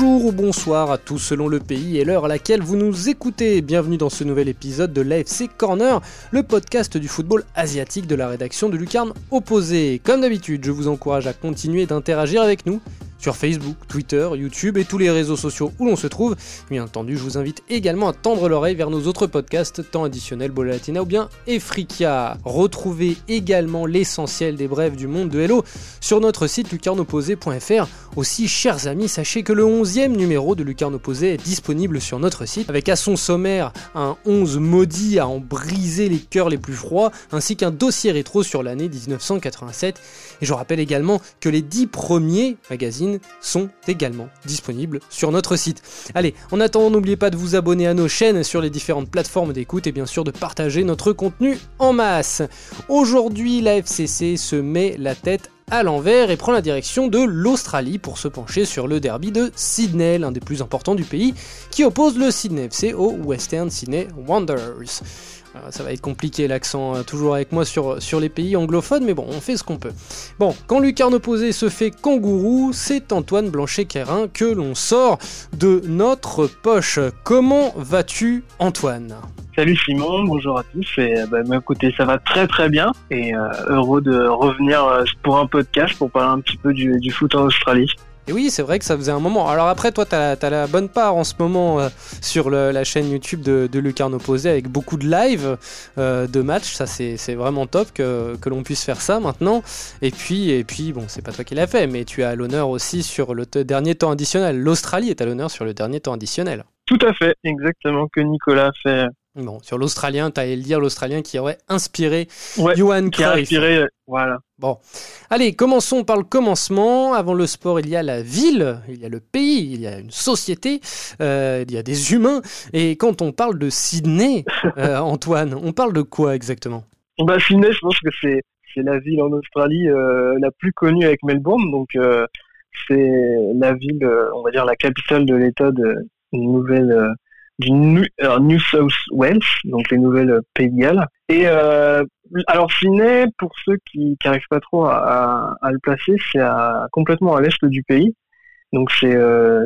Bonjour ou bonsoir à tous selon le pays et l'heure à laquelle vous nous écoutez. Bienvenue dans ce nouvel épisode de l'AFC Corner, le podcast du football asiatique de la rédaction de Lucarne Opposé. Comme d'habitude, je vous encourage à continuer d'interagir avec nous sur Facebook, Twitter, YouTube et tous les réseaux sociaux où l'on se trouve. Bien entendu, je vous invite également à tendre l'oreille vers nos autres podcasts, temps additionnel, Bola Latina ou bien Efrikia. Retrouvez également l'essentiel des brèves du monde de Hello sur notre site lucarnoposé.fr. Aussi, chers amis, sachez que le 11e numéro de Lucarne Opposé est disponible sur notre site avec à son sommaire un 11 maudit à en briser les cœurs les plus froids ainsi qu'un dossier rétro sur l'année 1987. Et je rappelle également que les 10 premiers magazines sont également disponibles sur notre site. Allez, en attendant, n'oubliez pas de vous abonner à nos chaînes sur les différentes plateformes d'écoute et bien sûr de partager notre contenu en masse. Aujourd'hui, la FCC se met la tête à l'envers et prend la direction de l'Australie pour se pencher sur le derby de Sydney, l'un des plus importants du pays, qui oppose le Sydney FC au Western Sydney Wanderers. Ah, ça va être compliqué l'accent, euh, toujours avec moi sur, les pays anglophones, mais bon, on fait ce qu'on peut. Bon, quand Lucarne Opposé se fait kangourou, c'est Antoine Blanchet-Quérin que l'on sort de notre poche. Comment vas-tu, Antoine? Salut Simon, bonjour à tous. Et bah, écoutez, ça va très très bien et euh, heureux de revenir euh, pour un podcast pour parler un petit peu du foot en Australie. Et oui, c'est vrai que ça faisait un moment. Alors après, toi, tu as, la bonne part en ce moment euh, sur la chaîne YouTube de, Lucarne Opposé avec beaucoup de live euh, de matchs. Ça, c'est vraiment top que, que l'on puisse faire ça maintenant. Et puis, et puis bon, c'est pas toi qui l'as fait, mais tu as l'honneur aussi sur le dernier temps additionnel. L'Australie est à l'honneur sur le dernier temps additionnel. Tout à fait, exactement, que Nicolas fait Bon, sur l'Australien, tu as lire l'Australien qui aurait inspiré ouais, Johan qui a inspiré, voilà. Bon, allez, commençons par le commencement. Avant le sport, il y a la ville, il y a le pays, il y a une société, euh, il y a des humains. Et quand on parle de Sydney, euh, Antoine, on parle de quoi exactement? Bah, Sydney, je pense que c'est c'est la ville en Australie euh, la plus connue avec Melbourne. Donc, euh, c'est la ville, euh, on va dire, la capitale de l'État de Nouvelle du New, South Wales, donc les nouvelles Pays. Et euh, alors Sydney, pour ceux qui n'arrivent pas trop à, à, le placer, c'est complètement à l'est du pays. Donc c'est euh,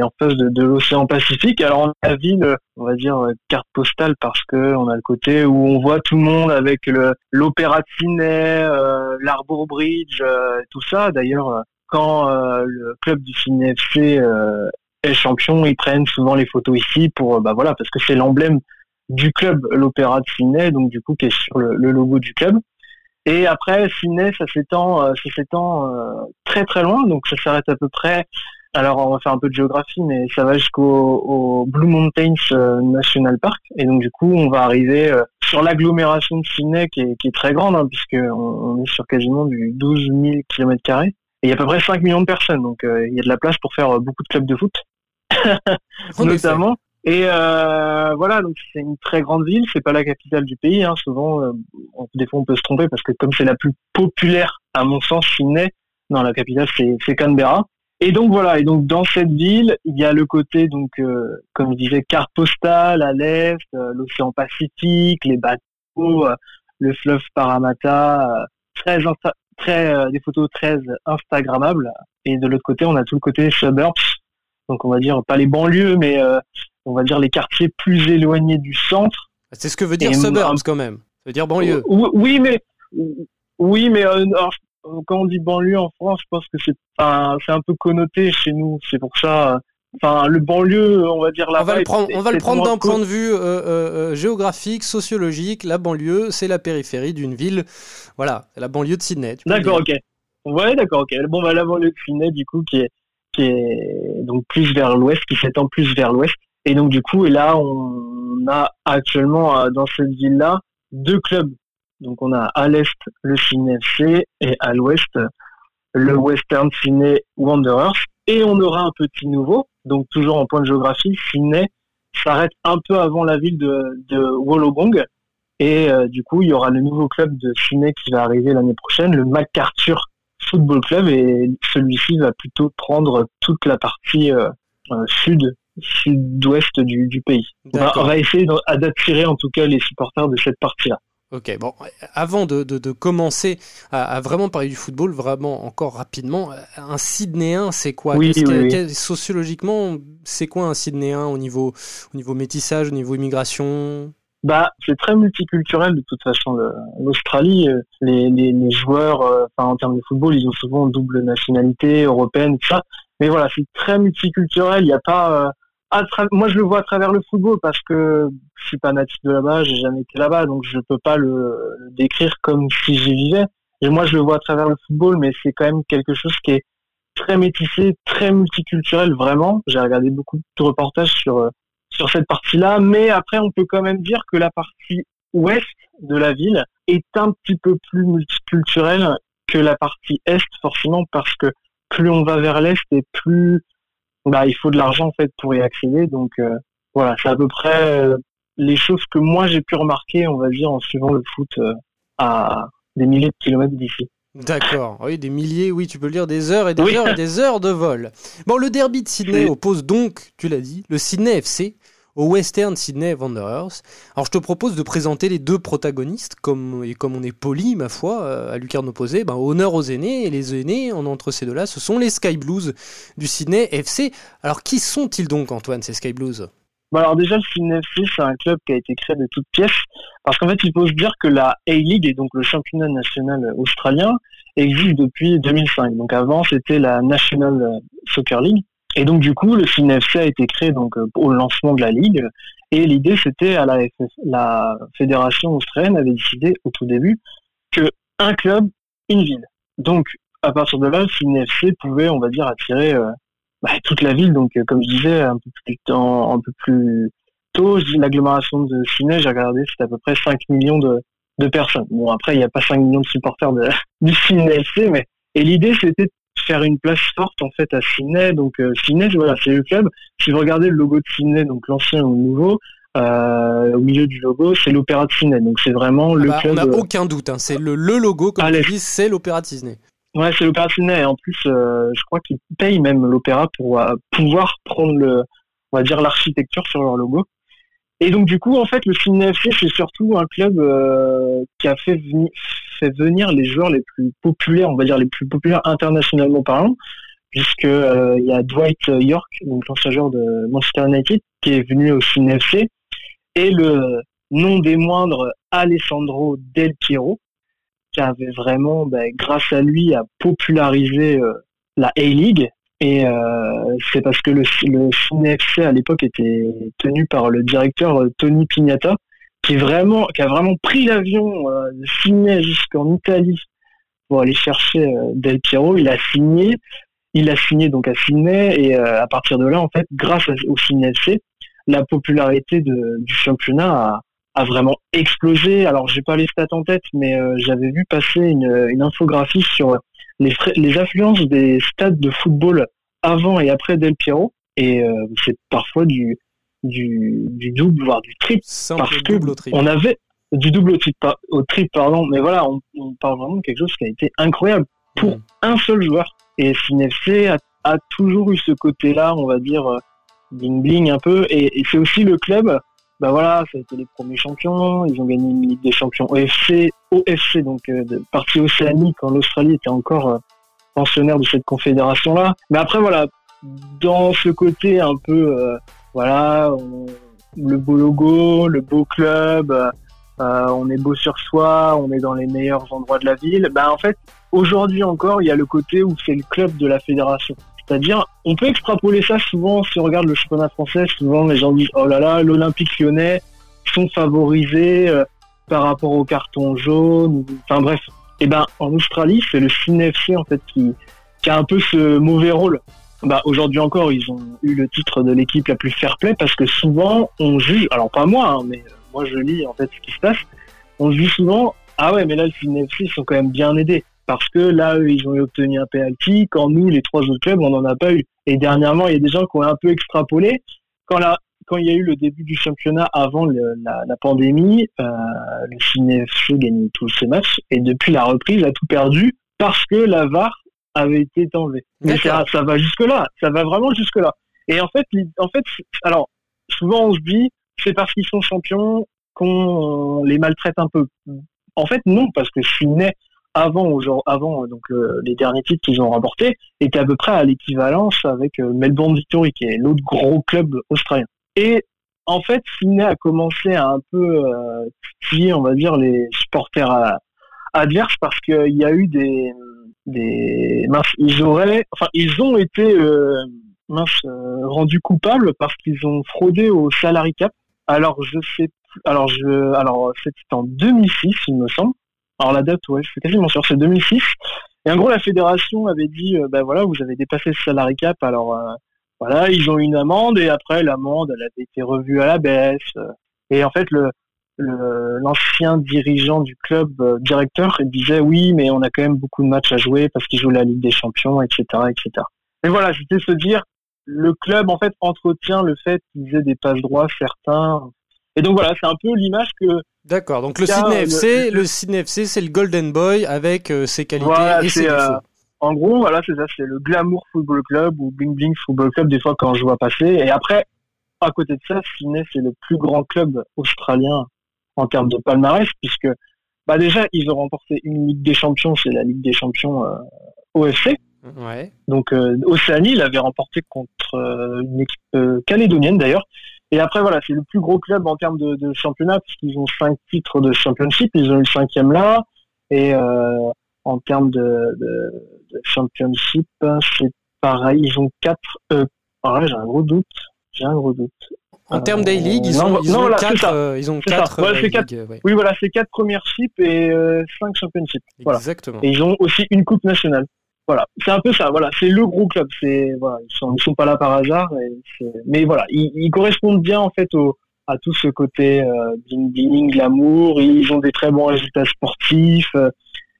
en face de, de l'océan Pacifique. Alors on a la ville, on va dire carte postale parce que on a le côté où on voit tout le monde avec l'opéra de Sydney, euh, l'Arbour Bridge, euh, tout ça. D'ailleurs, quand euh, le club du Sydney FC euh, est champion, ils prennent souvent les photos ici pour, bah voilà, parce que c'est l'emblème du club, l'Opéra de Sydney, donc du coup qui est sur le, logo du club. Et après, Sydney, ça s'étend, euh, ça s'étend euh, très très loin, donc ça s'arrête à peu près. Alors, on va faire un peu de géographie, mais ça va jusqu'au Blue Mountains euh, National Park. Et donc, du coup, on va arriver sur l'agglomération de Sydney, qui est, qui est très grande, hein, puisqu'on on est sur quasiment du 12 000 km Et il y a à peu près 5 millions de personnes, donc il y a de la place pour faire beaucoup de clubs de foot. notamment. Et euh, voilà, donc c'est une très grande ville, c'est pas la capitale du pays. Hein. Souvent, euh, des fois, on peut se tromper parce que comme c'est la plus populaire, à mon sens, Sydney, non, la capitale c'est Canberra. Et donc voilà, et donc dans cette ville, il y a le côté donc, euh, comme je disais, carte postale à l'est, l'océan Pacifique, les bateaux, le fleuve Parramatta, très très des photos très instagrammables. Et de l'autre côté, on a tout le côté suburbs donc on va dire pas les banlieues, mais euh, on va dire les quartiers plus éloignés du centre. C'est ce que veut dire suburbs quand même. Ça veut dire banlieue. Oui, mais oui, mais euh, quand on dit banlieue en France, je pense que c'est c'est un peu connoté chez nous. C'est pour ça. Enfin, le banlieue, on va dire là. On va le prendre, on va le prendre d'un point de vue euh, géographique, sociologique. La banlieue, c'est la périphérie d'une ville. Voilà, la banlieue de Sydney. D'accord, ok. Ouais, d'accord, ok. Bon, bah, la banlieue de Sydney, du coup, qui est qui est donc plus vers l'ouest, qui s'étend plus vers l'ouest. Et donc du coup, et là, on a actuellement euh, dans cette ville-là deux clubs. Donc on a à l'est le Sydney FC et à l'ouest le Western Sydney Wanderers. Et on aura un petit nouveau, donc toujours en point de géographie, Sydney s'arrête un peu avant la ville de, de Wollongong. Et euh, du coup, il y aura le nouveau club de Sydney qui va arriver l'année prochaine, le MacArthur Football Club et celui-ci va plutôt prendre toute la partie euh, euh, sud sud-ouest du, du, pays. On va, essayer d'attirer en tout cas les supporters de cette partie-là. Ok, bon, avant de, de, commencer à, vraiment parler du football, vraiment encore rapidement, un Sydnéen, c'est quoi? Oui, Sociologiquement, c'est quoi un Sydnéen au niveau, au niveau métissage, au niveau immigration? Bah, c'est très multiculturel de toute façon. L'Australie, euh, les, les, les, joueurs, euh, enfin, en termes de football, ils ont souvent double nationalité européenne, tout ça. Mais voilà, c'est très multiculturel. Il n'y a pas. Euh, moi, je le vois à travers le football parce que je suis pas natif de là-bas, j'ai jamais été là-bas, donc je peux pas le, décrire comme si j'y vivais. Et moi, je le vois à travers le football, mais c'est quand même quelque chose qui est très métissé, très multiculturel, vraiment. J'ai regardé beaucoup de reportages sur euh, sur cette partie-là, mais après, on peut quand même dire que la partie ouest de la ville est un petit peu plus multiculturelle que la partie est, forcément, parce que plus on va vers l'est et plus bah, il faut de l'argent en fait pour y accéder. Donc euh, voilà, c'est à peu près euh, les choses que moi j'ai pu remarquer, on va dire, en suivant le foot euh, à des milliers de kilomètres d'ici. D'accord, oui, des milliers, oui, tu peux le dire, des heures et des heures et des heures de vol. Bon, le derby de Sydney oppose donc, tu l'as dit, le Sydney FC au Western Sydney Wanderers. Alors je te propose de présenter les deux protagonistes, comme, et comme on est poli, ma foi, euh, à lucarne opposée, ben, honneur aux aînés, et les aînés, entre ces deux-là, ce sont les Sky Blues du Sydney FC. Alors qui sont-ils donc, Antoine, ces Sky Blues? Bon alors déjà le Sydney FC c'est un club qui a été créé de toutes pièces parce qu'en fait il faut se dire que la A-League et donc le championnat national australien existe depuis 2005. Donc avant c'était la National Soccer League et donc du coup, le CNFC a été créé donc euh, au lancement de la ligue. Et l'idée, c'était à la, la fédération australienne avait décidé au tout début que un club, une ville. Donc à partir de là, le CNFC pouvait, on va dire, attirer euh, bah, toute la ville. Donc euh, comme je disais, un peu plus temps, un peu plus tôt, l'agglomération de Sydney, j'ai regardé, c'était à peu près 5 millions de, de personnes. Bon après, il n'y a pas 5 millions de supporters de, du CNFC, mais et l'idée, c'était faire une place forte en fait à Sydney. Donc euh, Sydney, voilà, c'est le club. Si vous regardez le logo de Sydney, donc l'ancien ou le nouveau, euh, au milieu du logo, c'est l'Opéra de Sydney. Donc c'est vraiment le ah bah, club. On n'a aucun doute. Hein. C'est le, le, logo, comme tu dis, c'est l'Opéra de Sydney. Ouais, c'est l'Opéra de Sydney. Et en plus, euh, je crois qu'ils payent même l'Opéra pour euh, pouvoir prendre le, on va dire l'architecture sur leur logo. Et donc du coup, en fait, le Sydney FC, c'est surtout un club euh, qui a fait, fait, venir les joueurs les plus populaires, on va dire les plus populaires internationalement parlant, puisque euh, il y a Dwight York, donc l'ancien joueur de Manchester United, qui est venu au Sydney FC, et le nom des moindres Alessandro Del Piero, qui avait vraiment, ben, grâce à lui, a popularisé euh, la A-League et euh, c'est parce que le, le FC à l'époque était tenu par le directeur euh, Tony Pignata, qui, vraiment, qui a vraiment pris l'avion euh, de Sydney jusqu'en Italie pour aller chercher Del Piero. Il a signé, il a signé donc à Sydney et à partir de là, en fait, grâce au Sydney FC, la popularité du championnat a, a, vraiment explosé. Alors, j'ai pas les stats en tête, mais j'avais vu passer une, une infographie sur les, les affluences des stades de football avant et après Del Piero. Et euh, c'est parfois du, du, du, double, voire du triple. parce que on avait du double au triple, au triple pardon, mais voilà, on, on, parle vraiment de quelque chose qui a été incroyable pour un seul joueur. Et Cinefc a, a toujours eu ce côté-là, on va dire, euh, bling bling un peu. Et, et c'est aussi le club bah voilà, ça a été les premiers champions, ils ont gagné une Ligue des Champions OFC, OFC donc euh, partie océanique quand l'Australie était encore euh, pensionnaire de cette confédération-là. Mais après voilà, dans ce côté un peu euh, voilà, le beau logo, le beau club, on est beau sur soi, on est dans les meilleurs endroits de la ville. Bah en fait, aujourd'hui encore, il y a le côté où c'est le club de la fédération. C'est-à-dire, on peut extrapoler ça souvent si on regarde le championnat français. Souvent, les gens disent oh là là, l'Olympique Lyonnais sont favorisés euh, par rapport au carton jaune. Enfin bref. Et eh ben, en Australie, c'est le CNFC en fait qui, a un peu ce mauvais rôle. Bah aujourd'hui encore, ils ont eu le titre de l'équipe la plus fair play parce que souvent on juge, alors pas moi, hein, mais euh, moi je lis en fait ce qui se passe. On juge souvent ah ouais, mais là le CNFC ils sont quand même bien aidés parce que là, eux, ils ont obtenu un penalty, quand nous, les trois autres clubs, on n'en a pas eu. Et dernièrement, il y a des gens qui ont un peu extrapolé. Quand, la, quand il y a eu le début du championnat avant la, la, pandémie, euh, le CNFC gagnait tous ses matchs, et depuis la reprise, a tout perdu parce que la VAR avait été enlevée. Mais ça, ça va jusque-là, ça va vraiment jusque-là. Et en fait, en fait, alors, souvent on se dit, c'est parce qu'ils sont champions qu'on les maltraite un peu. En fait, non, parce que Sydney, avant, avant donc les derniers titres qu'ils ont remportés, était à peu près à l'équivalence avec Melbourne Victory, qui est l'autre gros club australien. Et en fait, Sydney a commencé à un peu euh, on va dire, les supporters adverses parce qu'il y a eu des, des ils auraient, enfin, ils ont été euh, mince, euh, rendus coupables parce qu'ils ont fraudé au salary cap. Alors je sais, alors je, alors c'était en 2006, il me semble. Alors la date, ouais, je suis quasiment sûr, c'est 2006. Et en gros, la fédération avait dit, ben voilà, vous avez dépassé le salary cap, alors voilà, ils ont une amende et après l'amende, elle avait été revue à la baisse. Et en fait, le l'ancien dirigeant du club, euh, directeur, disait oui, mais on a quand même beaucoup de matchs à jouer parce qu'ils jouent la Ligue des Champions, etc., etc. Mais voilà, c'était se dire, le club en fait entretient le fait qu'ils aient des passes droits certains. Et donc voilà, c'est un peu l'image que. D'accord. Donc le Sydney FC, le, Sydney FC, c'est le Golden Boy avec euh, ses qualités et ses défauts. En gros, voilà, c'est ça, c'est le Glamour Football Club ou Bling Bling Football Club, des fois quand je vois passer. Et après, à côté de ça, Sydney, c'est le plus grand club australien en termes de palmarès, puisque bah déjà, ils ont remporté une Ligue des Champions, c'est la Ligue des Champions euh, OFC. Ouais. Donc, euh, Océanie l'avait remporté contre euh, une équipe euh, calédonienne d'ailleurs. Et après, voilà, c'est le plus gros club en termes de, de championnat, puisqu'ils ont cinq titres de championship, ils ont eu le cinquième là. Et en termes de, de, championship, c'est pareil, ils ont quatre. Euh, pareil, j'ai un gros doute. J'ai un gros doute. En termes d'A-League, ils, ont, ils, ont quatre, euh, ils ont quatre. Oui, voilà, c'est quatre premières chips et euh, cinq championships. Exactement. Et ils ont aussi une coupe nationale. Voilà, c'est un peu ça. Voilà, c'est le gros club. C'est voilà, ils sont, sont pas là par hasard. mais voilà, ils, correspondent bien en fait au, à tout ce côté euh, ding l'amour. Ils ont des très bons résultats sportifs. Euh,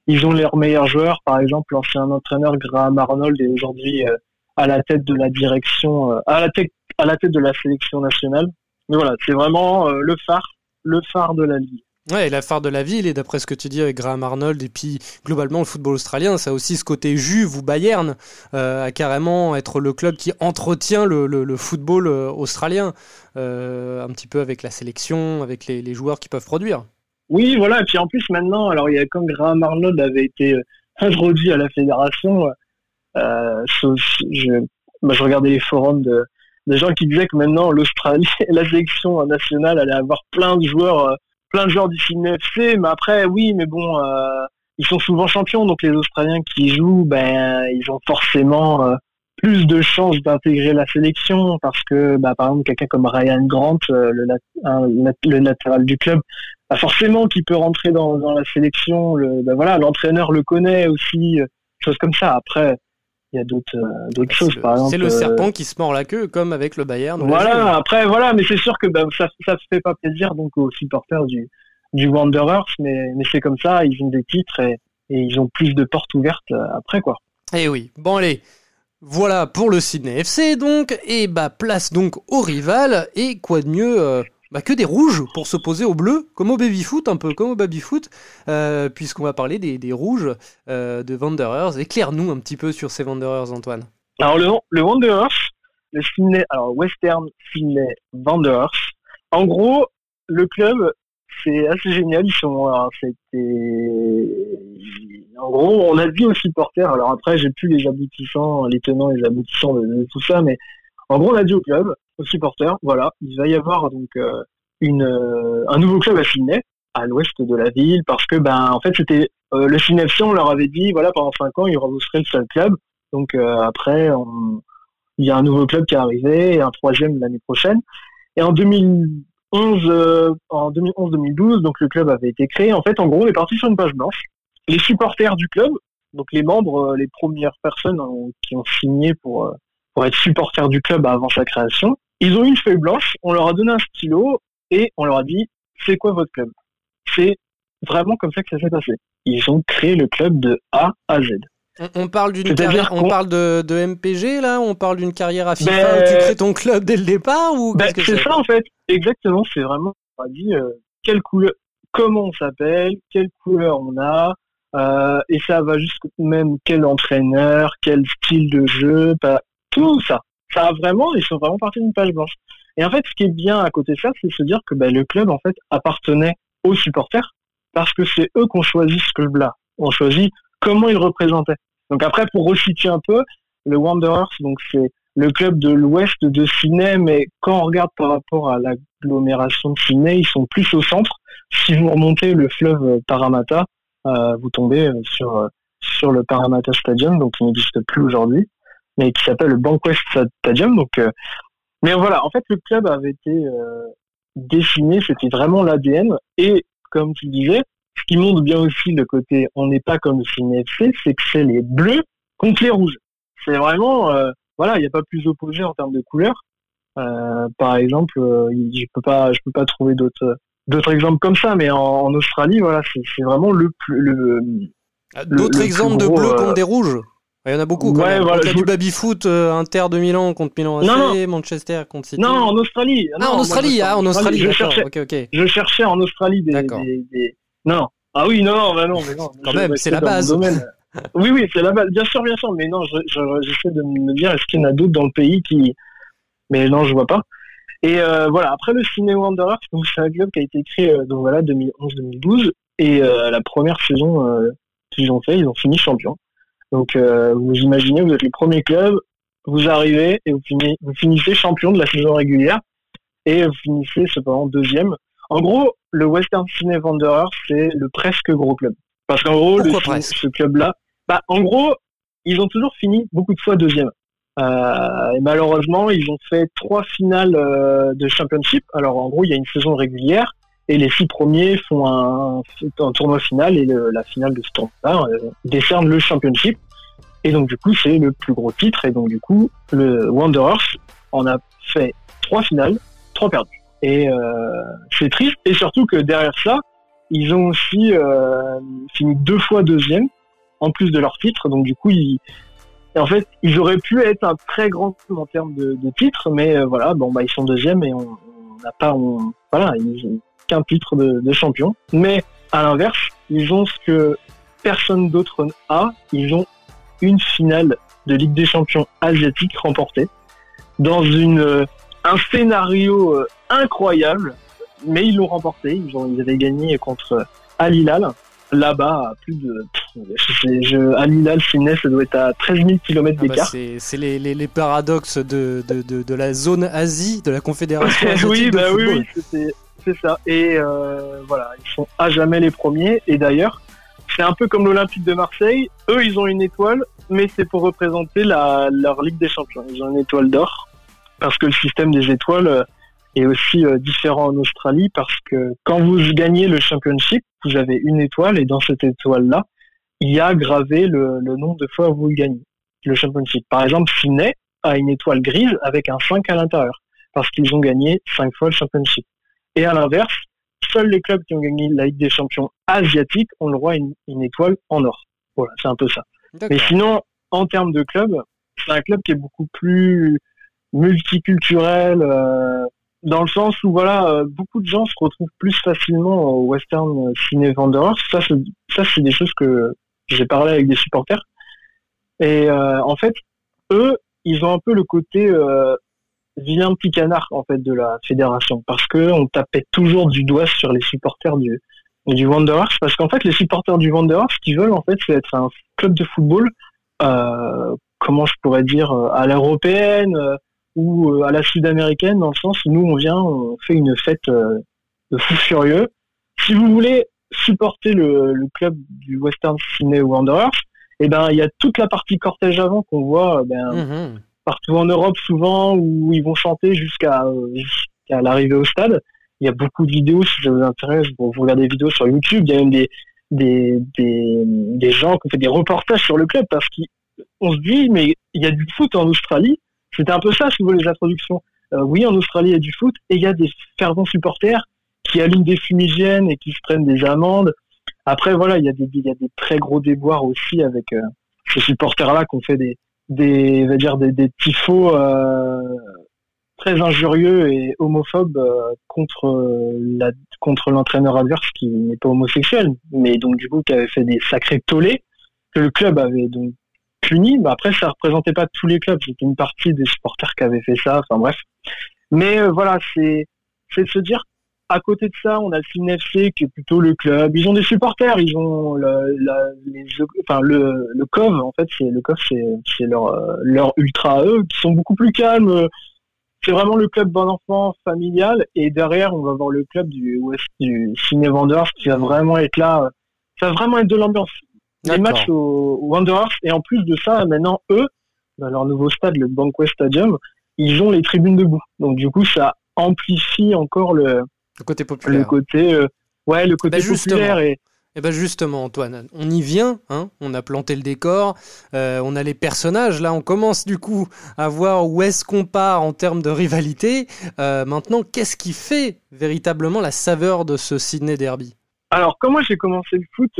ils ont leurs meilleurs joueurs. Par exemple, l'ancien entraîneur Graham Arnold est aujourd'hui euh, à la tête de la direction, euh, à la tête à la tête de la sélection nationale. Mais voilà, c'est vraiment euh, le phare, le phare de la ligue. Ouais, la phare de la ville, et d'après ce que tu dis avec Graham Arnold, et puis globalement le football australien, ça a aussi ce côté Juve ou Bayern, euh, à carrément être le club qui entretient le, le, football australien, un petit peu avec la sélection, avec les, joueurs qui peuvent produire. Oui, voilà, et puis en plus maintenant, alors il y a comme Graham Arnold avait été introduit à la fédération, euh, je, je regardais les forums de, gens qui disaient que maintenant l'Australie, la sélection nationale allait avoir plein de joueurs, euh, plein de joueurs du FC. Mais après, oui, mais bon, euh, ils sont souvent champions, donc les Australiens qui jouent, ben, ils ont forcément euh, plus de chances d'intégrer la sélection parce que, bah, par exemple, quelqu'un comme Ryan Grant, le, le, latéral du club, bah, forcément qui peut rentrer dans, dans la sélection. Le, bah, voilà, l'entraîneur le connaît aussi, choses comme ça. Après il y a d'autres euh, d'autres choses par exemple c'est le serpent qui se mord la queue comme avec le Bayern voilà après voilà mais c'est sûr que ben, ça ça se fait pas plaisir donc aux supporters du du Wanderers mais mais c'est comme ça ils ont des titres et, et ils ont plus de portes ouvertes euh, après quoi. Eh oui. Bon allez. Voilà pour le Sydney FC donc. Et bah place donc au rival. Et quoi de mieux euh, bah, que des rouges pour s'opposer aux bleus, comme au baby-foot, un peu comme au baby-foot, euh, puisqu'on va parler des, rouges euh, de Wanderers. Éclaire-nous un petit peu sur ces Wanderers, Antoine. Alors, le, Wanderers, le Sydney, alors Western Sydney Wanderers, en gros, le club, c'est assez génial. Ils sont, en gros, on a dit aux supporters. Alors après, j'ai plus les aboutissants, les tenants les aboutissants de tout ça, mais en gros, on a dit au club, aux supporters, voilà, il va y avoir donc euh, une, euh, un nouveau club à Sydney, à l'ouest de la ville, parce que ben en fait c'était euh, le Sydney FC, on leur avait dit voilà pendant cinq ans il y aura vous serez le seul club, donc après il y a un nouveau club qui est arrivé et un troisième l'année prochaine. Et en 2011, en 2011-2012, donc le club avait été créé. En fait, en gros, on est parti sur une page blanche. Les supporters du club, donc les membres, les premières personnes qui ont signé pour pour être supporters du club avant sa création. Ils ont eu une feuille blanche, on leur a donné un stylo et on leur a dit c'est quoi votre club? C'est vraiment comme ça que ça s'est passé. Ils ont créé le club de A à Z. On, parle d'une carrière, on parle de, de, MPG là, on parle d'une carrière à FIFA ben, où tu crées ton club dès le départ ou ben, c'est ça en fait, exactement. C'est vraiment on a dit euh, quelle couleur, comment on s'appelle, quelle couleur on a, euh, et ça va jusqu'au même quel entraîneur, quel style de jeu, tout ça. Ça a vraiment, ils sont vraiment partis d'une page blanche. Et en fait, ce qui est bien à côté de ça, c'est de se dire que bah, le club en fait appartenait aux supporters. parce que c'est eux qui ont choisi ce club-là. On choisit comment ils représentaient. Donc après, pour resituer un peu, le Wanderers, donc c'est le club de l'ouest de Sydney, mais quand on regarde par rapport à l'agglomération de Sydney, ils sont plus au centre. Si vous remontez le fleuve Parramatta, euh, vous tombez euh, sur euh, sur le Parramatta Stadium, donc qui n'existe plus aujourd'hui, mais qui s'appelle le Bankwest Stadium. Donc, mais voilà, en fait, le club avait été dessiné, c'était vraiment l'ADN. Et comme tu disais, ce qui montre bien aussi le côté, on n'est pas comme le FC, c'est que c'est les bleus contre les rouges. C'est vraiment, voilà, il n'y a pas plus opposé en termes de couleurs. par exemple, je peux pas, je peux pas trouver d'autres d'autres exemples comme ça, mais en, Australie, voilà, c'est vraiment le plus. Le, ah, d'autres exemples de bleu contre euh, des rouges? Il y en a beaucoup. Quand ouais, Voilà, il y a du baby-foot, euh, Inter de Milan contre Milan AC, Manchester contre City. Non, en Australie. Ah, en Australie, ah, en Australie. Je cherchais, je cherchais en Australie des, des, Non, ah oui, non, non, bah non, mais non. Quand même, c'est la base. oui, oui, c'est la base. Bien sûr, bien sûr, mais non, j'essaie de me dire, est-ce qu'il y en a d'autres dans le pays qui. Mais non, je vois pas. Et euh, voilà, après le Ciné Wanderers, c'est un club qui a été créé euh, donc voilà 2011-2012 et euh, la première saison qu'ils ont fait, ils ont fini champion. Donc vous imaginez, vous êtes le premier club, vous arrivez et vous, finissez, vous finissez champion de la saison régulière et vous finissez cependant deuxième. En gros, le Western Ciné Wanderers, c'est le presque gros club. Parce qu'en gros, le, ce club-là, bah, en gros, ils ont toujours fini beaucoup de fois deuxième. Euh, et malheureusement, ils ont fait trois finales euh, de championship. Alors en gros, il y a une saison régulière et les six premiers font un, tournoi final et la finale de ce tournoi euh, décerne le championship. Et donc du coup, c'est le plus gros titre. Et donc du coup, le Wanderers en a fait trois finales, trois perdues. Et euh, c'est triste. Et surtout que derrière ça, ils ont aussi euh, fini deux fois deuxième en plus de leur titre. Donc du coup, ils, en fait, ils auraient pu être un très grand club en termes de, de titres, mais euh, voilà, bon bah ils sont deuxième et on n'a pas, on, voilà, qu'un titre de, de, champion. Mais à l'inverse, ils ont ce que personne d'autre a. Ils ont une finale de Ligue des Champions asiatique remportée dans une euh, un scénario euh, incroyable, mais ils l'ont remporté. Ils, ont, ils avaient gagné contre Al Hilal là-bas à plus de. Je, à ça doit être à 13 000 km d'écart. c'est les, les, les, paradoxes de, de, de, de, la zone Asie, de la Confédération asiatique oui, de bah football. oui, c'est ça. Et euh, voilà, ils sont à jamais les premiers. Et d'ailleurs, c'est un peu comme l'Olympique de Marseille. Eux, ils ont une étoile, mais c'est pour représenter la, leur Ligue des Champions. Ils ont une étoile d'or parce que le système des étoiles euh, est aussi euh, différent en Australie parce que quand vous gagnez le championship, vous avez une étoile et dans cette étoile-là, il y a gravé le, nombre de fois où vous gagnez le championship. Par exemple, Sydney a une étoile grise avec un 5 à l'intérieur parce qu'ils ont gagné 5 fois le championship. Et à l'inverse, seuls les clubs qui ont gagné la Ligue des champions asiatiques ont le droit à une, étoile en or. Voilà, c'est un peu ça. Mais sinon, en termes de club, c'est un club qui est beaucoup plus multiculturel, euh, dans le sens où voilà, euh, beaucoup de gens se retrouvent plus facilement au Western Ciné Wanderers. Ça, c'est, ça, c'est des choses que j'ai parlé avec des supporters. Et euh, en fait, eux, ils ont un peu le côté euh, vilain petit canard en fait de la fédération, parce que on tapait toujours du doigt sur les supporters du du Wanderers, parce qu'en fait, les supporters du Wanderers, ce qu'ils veulent en fait, c'est être un club de football, euh, comment je pourrais dire, à l'européenne ou euh, à la sud-américaine, dans le sens où nous, on vient, on fait une fête euh, de fou furieux. Si vous voulez supporter le, le club du Western Sydney Wanderers, eh ben, il y a toute la partie cortège avant qu'on voit euh, ben, mhm. Partout en Europe souvent, où ils vont chanter jusqu'à jusqu'à l'arrivée au stade. Il y a beaucoup de vidéos, si ça vous intéresse, vous regardez des vidéos sur YouTube. Il y a même des, des, des, des gens qui ont fait des reportages sur le club parce qu'on se dit, mais il y a du foot en Australie, c'était un peu ça, si vous voulez, les introductions. Euh, oui, en Australie, il y a du foot et il y a des fervents supporters qui allument des fumigènes et qui se prennent des amendes. Après, voilà, il y a des, il y a des très gros déboires aussi avec euh, ces supporters-là qui ont fait des, des, va dire des, des tifos euh, très injurieux et homophobes euh, contre euh, la, contre l'entraîneur adverse qui n'est pas homosexuel, mais donc du coup qui avait fait des sacrés tollés que le club avait donc puni. Mais après, ça représentait pas tous les clubs. C'était une partie des supporters qui avaient fait ça. Enfin bref. Mais euh, voilà, c'est c'est de se dire à côté de ça, on a le Cine FC qui est plutôt le club. Ils ont des supporters, ils ont le, les, enfin le, le COV en fait, c'est le COV, c'est leur leur ultra eux qui sont beaucoup plus calmes. C'est vraiment le club bon enfant familial et derrière on va voir le club du West du Ciné Wanderers qui va vraiment être là. Ça va vraiment être de l'ambiance. Les matchs au, Wanderers et en plus de ça, maintenant eux, dans leur nouveau stade, le Bankwest Stadium, ils ont les tribunes debout. Donc du coup, ça amplifie encore le, le côté populaire. Le côté, euh, ouais, le côté bah, populaire et. Ben justement, Antoine, on y vient, hein on a planté le décor, euh, on a les personnages, là on commence du coup à voir où est-ce qu'on part en termes de rivalité. Euh, maintenant, qu'est-ce qui fait véritablement la saveur de ce Sydney Derby? Alors, quand moi j'ai commencé le foot,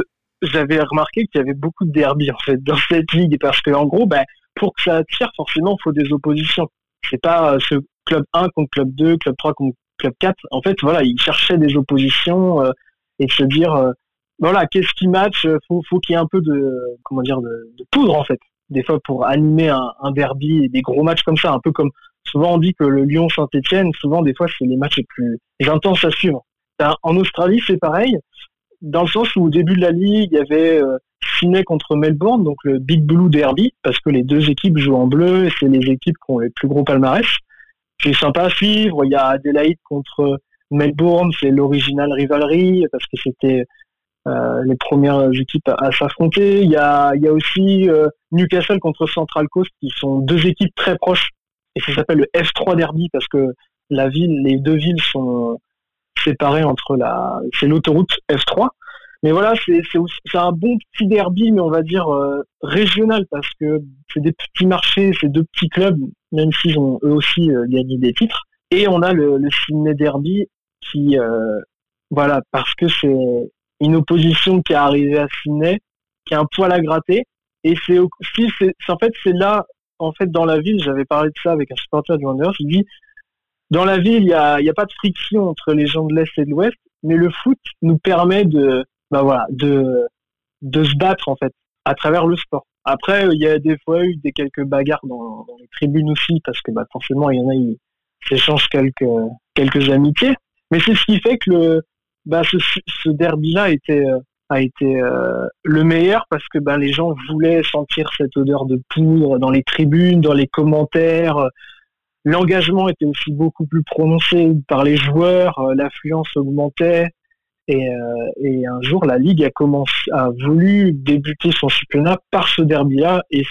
j'avais remarqué qu'il y avait beaucoup de derby en fait dans cette ligue, parce que en gros, ben, pour que ça attire, forcément, il faut des oppositions. C'est pas ce club 1 contre club 2, club 3 contre club 4. En fait, voilà, ils cherchaient des oppositions euh, et se dire, euh, voilà, qu'est-ce qui match Faut, faut qu'il y ait un peu de, comment dire, de, poudre en fait. Des fois pour animer un, derby et des gros matchs comme ça, un peu comme souvent on dit que le Lyon Saint-Etienne, souvent des fois c'est les matchs les plus intenses à suivre. Ben, en Australie, c'est pareil, dans le sens où au début de la ligue, il y avait euh, contre Melbourne, donc le Big Blue Derby, parce que les deux équipes jouent en bleu et c'est les équipes qui ont les plus gros palmarès c'est sympa à suivre. Il y a Adelaide contre Melbourne, c'est l'original rivalry parce que c'était euh, les premières équipes à, s'affronter. Il y a, il y a aussi euh, Newcastle contre Central Coast qui sont deux équipes très proches et ça s'appelle le F3 Derby parce que la ville, les deux villes sont séparées entre la, c'est l'autoroute F3 mais voilà, c'est un bon petit derby, mais on va dire euh, régional, parce que c'est des petits marchés, c'est deux petits clubs, même s'ils ont eux aussi euh, gagné des titres. Et on a le, Sydney Derby qui, euh, voilà, parce que c'est une opposition qui est arrivée à Sydney, qui a un poil à gratter. Et c'est aussi, en fait, c'est là, en fait, dans la ville, j'avais parlé de ça avec un supporter du Wanderers, il dit, dans la ville, il n'y a, y a pas de friction entre les gens de l'Est et de l'Ouest, mais le foot nous permet de, bah voilà, de, de se battre en fait à travers le sport. Après, il y a des fois eu des quelques bagarres dans, les tribunes aussi, parce que bah, forcément, il y en a, ils s'échangent quelques, quelques amitiés. Mais c'est ce qui fait que le, bah, ce, derby-là était, a été euh, le meilleur parce que bah, les gens voulaient sentir cette odeur de poudre dans les tribunes, dans les commentaires. L'engagement était aussi beaucoup plus prononcé par les joueurs, euh, l'affluence augmentait. Et, euh, et, un jour, la Ligue a, commencé, a voulu débuter son championnat par ce derby-là. Et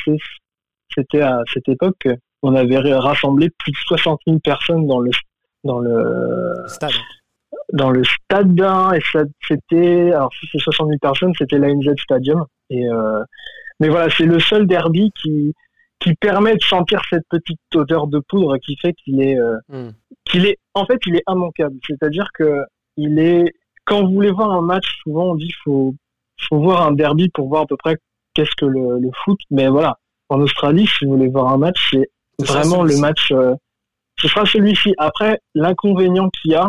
c'était à cette époque qu'on avait rassemblé plus de 60 000 personnes dans le, dans le stade. Dans le stade et c'était, alors si c'est 60 000 personnes, c'était l'ANZ Stadium. Et, euh, mais voilà, c'est le seul derby qui, qui permet de sentir cette petite odeur de poudre qui fait qu'il est, euh, hmm. qu'il est, en fait, il est immanquable. C'est-à-dire que il est, quand vous voulez voir un match, souvent on dit qu'il faut, faut voir un derby pour voir à peu près qu'est-ce que le, le, foot. Mais voilà, en Australie, si vous voulez voir un match, c'est vraiment le match. Euh, ce sera celui-ci. Après, l'inconvénient qu'il y a,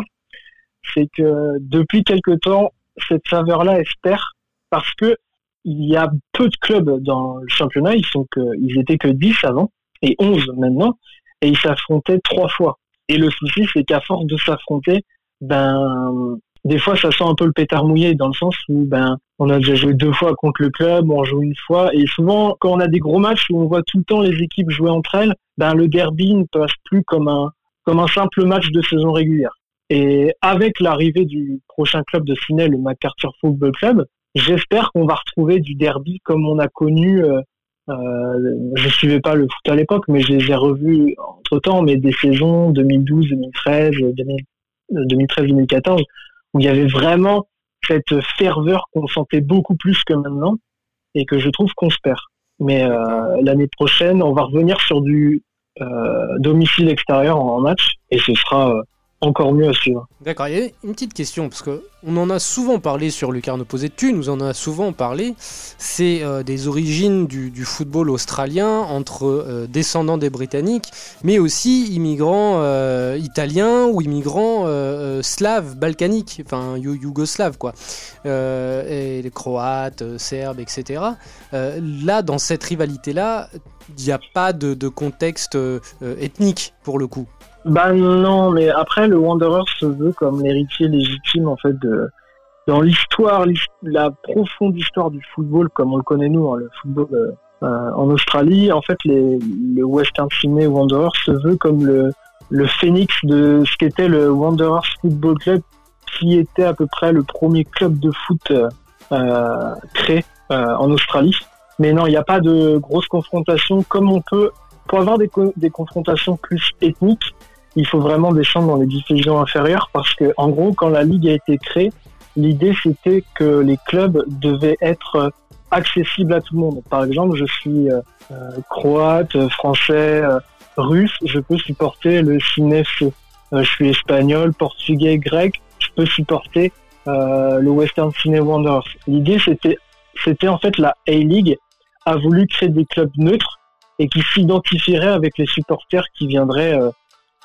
c'est que depuis quelque temps, cette saveur-là espère parce que il y a peu de clubs dans le championnat. Ils sont que, ils étaient que 10 avant et 11 maintenant, et ils s'affrontaient trois fois. Et le souci, c'est qu'à force de s'affronter, ben, des fois ça sent un peu le pétard mouillé dans le sens où ben on a déjà joué deux fois contre le club, on joue une fois et souvent quand on a des gros matchs où on voit tout le temps les équipes jouer entre elles, ben le derby ne passe plus comme un comme un simple match de saison régulière. Et avec l'arrivée du prochain club de Sydney, le MacArthur Football Club, j'espère qu'on va retrouver du derby comme on a connu. Euh, euh, je suivais pas le foot à l'époque, mais je les ai entre temps, mais des saisons 2012, 2013, 2013, 2014 où il y avait vraiment cette ferveur qu'on sentait beaucoup plus que maintenant et que je trouve qu'on se perd. Mais euh, l'année prochaine, on va revenir sur du euh, domicile extérieur en, match et ce sera euh, encore mieux à suivre. D'accord, il y a une petite question, parce qu'on en a souvent parlé sur Lucarne Opposé Tu nous en a souvent parlé, c'est euh, des origines du, football australien entre euh, descendants des Britanniques, mais aussi immigrants euh, italiens ou immigrants slaves, balkaniques, enfin yougoslaves quoi, et les croates, serbes, etc. là, dans cette rivalité-là, n'y a pas de, contexte ethnique pour le coup. Bah non, mais après le Wanderer se veut comme l'héritier légitime en fait de dans l'histoire, la profonde histoire du football comme on le connaît nous, hein, le football en Australie. En fait, les, le Western Sydney Wanderers se veut comme le le phénix de ce qu'était le Wanderers Football Club, qui était à peu près le premier club de foot euh, créé euh, en Australie. Mais non, il n'y a pas de grosse confrontation comme on peut. Pour avoir des, des confrontations plus ethniques, il faut vraiment descendre dans les divisions inférieures parce que, en gros, quand la ligue a été créée, l'idée c'était que les clubs devaient être accessibles à tout le monde. Par exemple, je suis euh, croate, français, russe, je peux supporter le. Euh, je suis espagnol, portugais, grec, je peux supporter euh, le Western Cine Wanderers. L'idée, c'était, c'était en fait la A-League a voulu créer des clubs neutres et qui s'identifieraient avec les supporters qui viendraient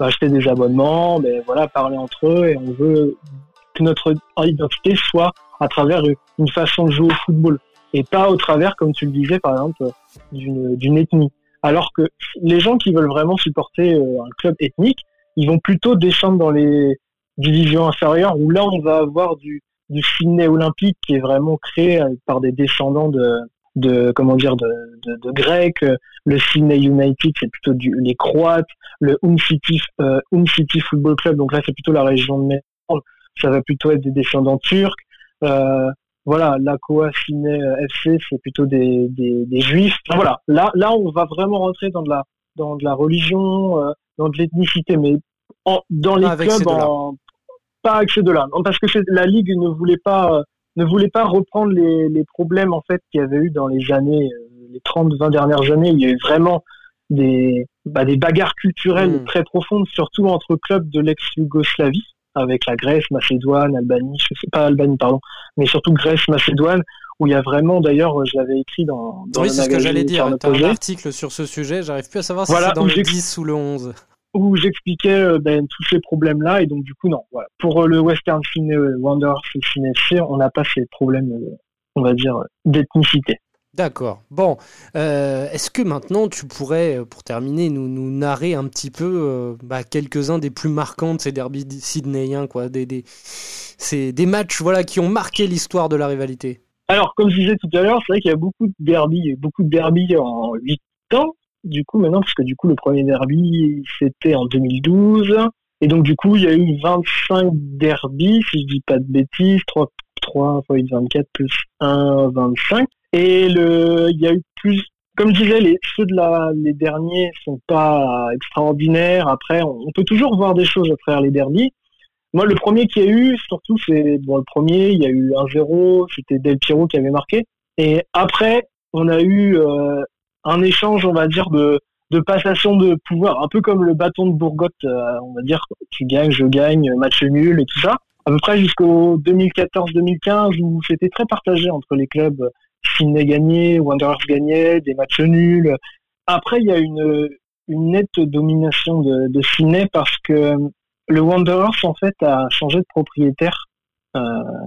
acheter des abonnements, mais voilà, parler entre eux et on veut que notre identité soit à travers une façon de jouer au football et pas au travers, comme tu le disais, par exemple, d'une, d'une ethnie. Alors que les gens qui veulent vraiment supporter euh, un club ethnique, ils vont plutôt descendre dans les divisions inférieures où là on va avoir du, du Sydney olympique qui est vraiment créé euh, par des descendants de, de comment dire de, de, Grecs. Le Sydney United c'est plutôt du, les Croates. Le Um City, euh, Football Club donc là c'est plutôt la région de Melbourne. Ça va plutôt être des descendants turcs. Euh, voilà, l'Acoa Ciné euh, FC, c'est plutôt des, des, juifs. voilà, là, là, on va vraiment rentrer dans de la, dans de la religion, euh, dans de l'ethnicité, mais dans les clubs, en, pas avec ces deux-là. Parce que la Ligue ne voulait pas, ne voulait pas reprendre les, les problèmes, en fait, qu'il y avait eu dans les années, euh, les 30, 20 dernières années. Il y a eu vraiment des, bah, des bagarres culturelles hmm. très profondes, surtout entre clubs de l'ex-Yougoslavie avec la Grèce, Macédoine, Albanie, je sais pas Albanie pardon, mais surtout Grèce, Macédoine, où il y a vraiment d'ailleurs, je l'avais écrit dans, dans oui, c'est ce que j'allais dire. Tu as un article sur ce sujet, j'arrive plus à savoir si c'est dans le 10 ou le 11 où j'expliquais euh, ben, tous ces problèmes-là et donc du coup non. Voilà. Pour euh, le Western Cine euh, Wanderers et Cine on n'a pas ces problèmes, on va dire, d'ethnicité. D'accord. Bon, euh, est-ce que maintenant tu pourrais, pour terminer, nous, nous narrer un petit peu euh, bah, quelques-uns des plus marquants de ces derbys sydneyens, quoi, des, des, des matchs voilà, qui ont marqué l'histoire de la rivalité? Alors, comme je disais tout à l'heure, c'est vrai qu'il y a beaucoup de derbys, beaucoup de derbys en 8 ans, du coup, maintenant, parce que du coup, le premier derby, c'était en 2012. Et donc, du coup, il y a eu 25 derbys, si je dis pas de bêtises, 3, 3 x 24 plus 1, 25. Et le, il y a eu plus, comme je disais, les, ceux de la, les derniers sont pas extraordinaires. Après, on, peut toujours voir des choses à travers les derniers. Moi, le premier qui a eu, surtout, c'est bon, le premier, il y a eu un 0 c'était Del Piero qui avait marqué. Et après, on a eu euh, un échange, on va dire, de, de passation de pouvoir, un peu comme le bâton de Bourgotte, euh, on va dire, tu gagnes, je gagne, match nul et tout ça. À peu près jusqu'au 2014-2015 où c'était très partagé entre les clubs Sydney gagnait, Wanderers gagnait, des matchs nuls. Après, il y a une, une nette domination de, de Sydney parce que le Wanderers, en fait, a changé de propriétaire euh,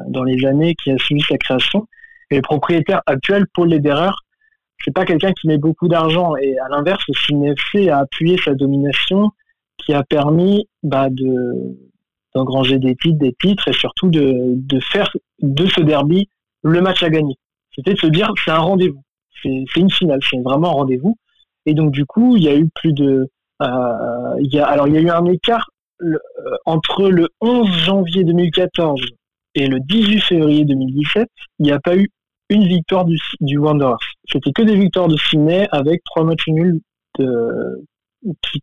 dans les années qui a suivi sa création. Et le propriétaire actuel, Paul Lederer, c'est pas quelqu'un qui met beaucoup d'argent. Et à l'inverse, le Sydney FC a appuyé sa domination qui a permis bah, de d'engranger des titres, des titres et surtout de, faire de ce derby le match à gagner. C'était de se dire, c'est un rendez-vous. C'est une finale, c'est vraiment un rendez-vous. Et donc, du coup, il y a eu plus de... Euh, alors, il y a eu un écart euh, entre le 11 janvier 2014 et le 18 février 2017. Il n'y a pas eu une victoire du, du Wanderers. C'était que des victoires de Sydney avec trois matchs nuls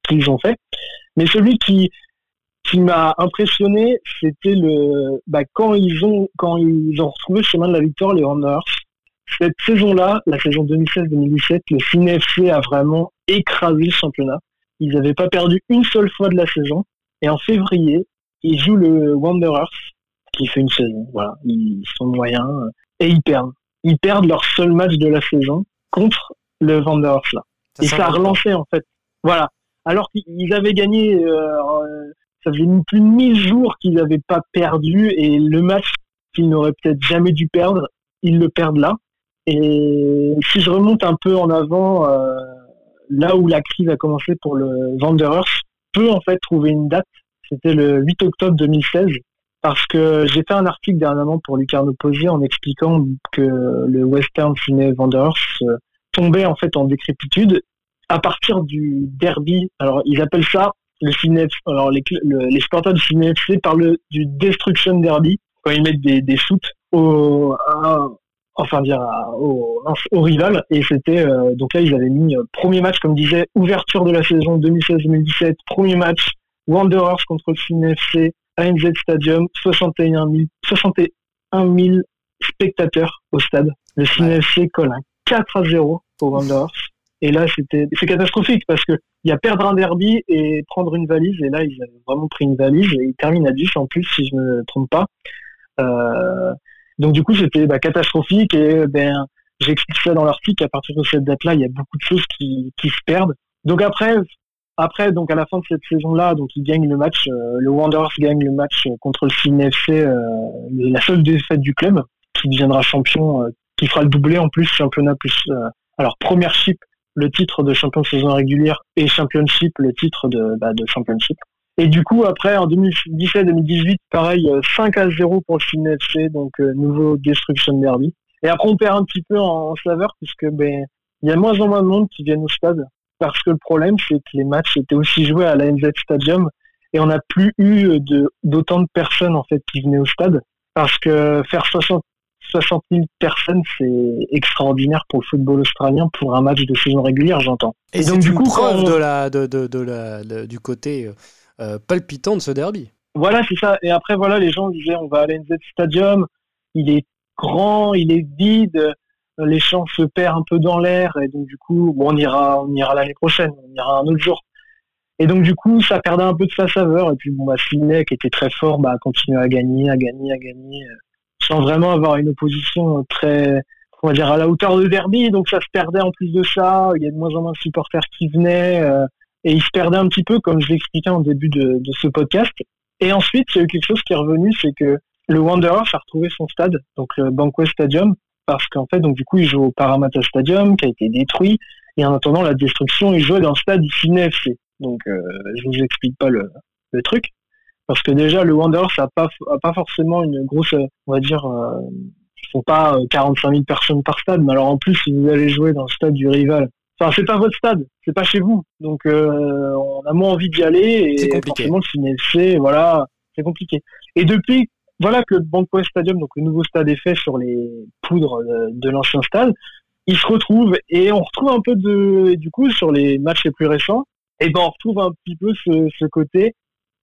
qu'ils ont fait. Mais celui qui, qui m'a impressionné, c'était le bah, quand ils ont quand ils ont retrouvé le chemin de la victoire, les Wanderers, cette saison-là, la saison 2016-2017, le Ciné FC a vraiment écrasé le championnat. Ils n'avaient pas perdu une seule fois de la saison. Et en février, ils jouent le Wanderers, qui fait une saison. Voilà, ils sont moyens et ils perdent. Ils perdent leur seul match de la saison contre le Wanderers là. et ça a relancé en fait. Voilà. Alors qu'ils avaient gagné, euh, ça faisait plus de 1000 jours qu'ils n'avaient pas perdu et le match qu'ils n'auraient peut-être jamais dû perdre, ils le perdent là. Et si je remonte un peu en avant, euh, là où la crise a commencé pour le Wanderers peut en fait trouver une date. C'était le 8 octobre 2016 parce que j'ai fait un article dernièrement pour Lucarno Posé en expliquant que le Western Sydney Wanderers tombait en fait en décrépitude à partir du derby. Alors ils appellent ça le Sydney. Alors les, les supporters du Sydney FC parlent du Destruction Derby quand ils mettent des, des shoots au, enfin dire au, au, rival et c'était euh, donc là ils avaient mis euh, premier match comme disait ouverture de la saison 2016-2017 premier match Wanderers contre le FC ANZ Stadium 61 000 61 000 spectateurs au stade. Le Sydney FC colle un 4 à 0 pour Wanderers. Et là c'était c'est catastrophique parce que il y a perdre un derby et prendre une valise. Et là ils avaient vraiment pris une valise et ils terminent à 10 en plus si je me trompe pas. Euh, donc du coup, c'était bah, catastrophique et ben j'explique ça dans l'article. À partir de cette date-là, il y a beaucoup de choses qui, qui se perdent. Donc après, après, donc à la fin de cette saison-là, donc ils gagnent le match. Euh, le Wanderers gagne le match contre le Sydney FC, euh, la seule défaite du club, qui deviendra champion, euh, qui fera le doublé en plus championnat plus. alors première-ship, le titre de champion de saison régulière et championship, le titre de, bah, de championship. Et du coup, après, en 2017-2018, pareil, 5 euh, à 0 pour le Sydney FC, donc euh, nouveau Destruction Derby. Et après, on perd un petit peu en, saveur, puisque ben, il y a moins en moins de monde qui viennent au stade. Parce que le problème, c'est que les matchs étaient aussi joués à la NZ Stadium, et on n'a plus eu d'autant de, personnes en fait qui venaient au stade. Parce que faire 60, 60 000 personnes, c'est extraordinaire pour le football australien pour un match de saison régulière, j'entends. Et, donc du coup, preuve de la, de, de, de la, du côté euh, euh, palpitant de ce derby. Voilà, c'est ça. Et après, voilà, les gens disaient on va à l'NZ Stadium, il est grand, il est vide, les champs se perdent un peu dans l'air, et donc du coup, on ira, on ira l'année prochaine, on ira un autre jour. Et donc du coup, ça perdait un peu de sa saveur. Et puis bon, bah, qui était très fort, bah, continué à gagner, à gagner, à gagner, euh, sans vraiment avoir une opposition très, on va dire, à la hauteur de derby. Donc ça se perdait en plus de ça. Il y a de moins en moins de supporters qui venaient. Euh, et il se perdait un petit peu, comme je l'expliquais en début de, ce podcast. Et ensuite, il y a eu quelque chose qui est revenu, c'est que le Wanderers a retrouvé son stade, donc le Stadium, parce qu'en fait, donc du coup, il joue au Parramatta Stadium, qui a été détruit, et en attendant la destruction, il jouait dans le stade du Sydney FC. Donc, euh, je vous explique pas le, le, truc, parce que déjà, le Wanderers a pas, a pas forcément une grosse, on va dire, euh, ils font pas 45 euh, 000 personnes par stade, mais alors en plus, si vous allez jouer dans le stade du rival, Enfin, c'est pas votre stade, c'est pas chez vous. Donc, euh, on a moins envie d'y aller. Et compliqué. forcément, le CNLC, voilà, c'est compliqué. Et depuis, voilà que le Banco Stadium, donc le nouveau stade est fait sur les poudres de, l'ancien stade, il se retrouve et on retrouve un peu de, du coup, sur les matchs les plus récents, et ben on retrouve un petit peu ce, ce côté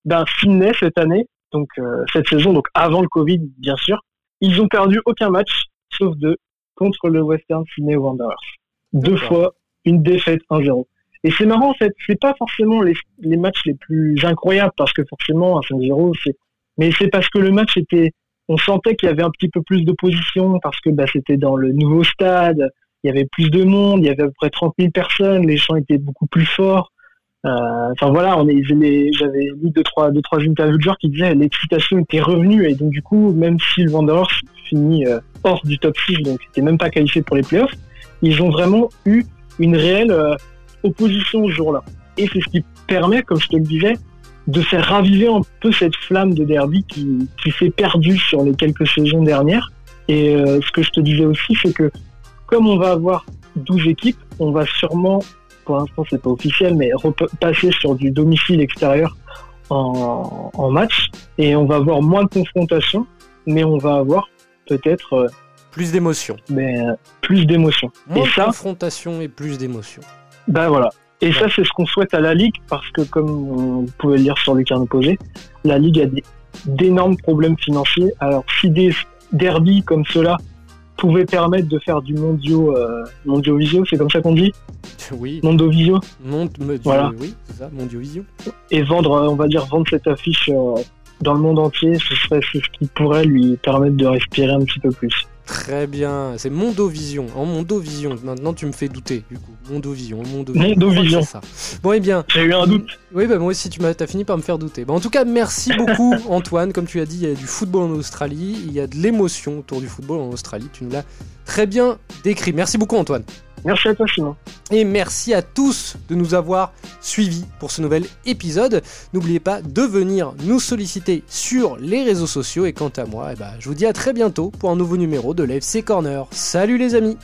d'un Sydney cette année, donc euh, cette saison, donc avant le Covid, bien sûr. Ils ont perdu aucun match, sauf deux, contre le Western Sydney Wanderers. Deux fois une défaite 1-0. Et c'est marrant, en fait, c'est pas forcément les, les, matchs les plus incroyables, parce que forcément, un 5-0, c'est, mais c'est parce que le match était, on sentait qu'il y avait un petit peu plus d'opposition, parce que, bah, c'était dans le nouveau stade, il y avait plus de monde, il y avait à peu près 30 000 personnes, les chants étaient beaucoup plus forts. Euh, enfin voilà, on est, j'avais lu deux trois, deux trois interviews de joueurs qui disaient l'excitation était revenue et donc du coup, même si le Wanderers finit euh, hors du top 6, donc n'était même pas qualifié pour les playoffs, ils ont vraiment eu une réelle euh, opposition ce jour-là. Et c'est ce qui permet, comme je te le disais, de faire raviver un peu cette flamme de derby qui, qui s'est perdue sur les quelques saisons dernières. Et euh, ce que je te disais aussi, c'est que comme on va avoir 12 équipes, on va sûrement, pour l'instant c'est pas officiel, mais repasser sur du domicile extérieur en, en match. Et on va avoir moins de confrontations, mais on va avoir peut-être euh, plus d'émotion. Mais euh, plus d'émotion. Moins et de ça, confrontation et plus d'émotion. Ben voilà. Et ça, c'est ce qu'on souhaite à la Ligue, parce que comme vous pouvez le lire sur le carnet posé, la Ligue a d'énormes problèmes financiers. Alors, si des derbies comme cela pouvaient permettre de faire du mondio, euh, visio, c'est comme ça qu'on dit Oui. Mondovisio Mond, voilà. Oui, c'est ça, visio. Et vendre, euh, on va dire, vendre cette affiche euh, dans le monde entier, ce serait ce qui pourrait lui permettre de respirer un petit peu plus. Très bien, c'est Mondovision. En Mondovision, maintenant tu me fais douter du coup. Mondovision, Mondovision. Mondovision. ça. Bon, et eh bien. J'ai eu un doute. Oui, bah moi aussi, tu as, fini par me faire douter. Bon, en tout cas, merci beaucoup, Antoine. Comme tu as dit, il y a du football en Australie, il y a de l'émotion autour du football en Australie. Tu nous l'as très bien décrit. Merci beaucoup, Antoine. Merci à toi Simon. Et merci à tous de nous avoir suivis pour ce nouvel épisode. N'oubliez pas de venir nous solliciter sur les réseaux sociaux. Et quant à moi, eh ben, je vous dis à très bientôt pour un nouveau numéro de l'FC Corner. Salut les amis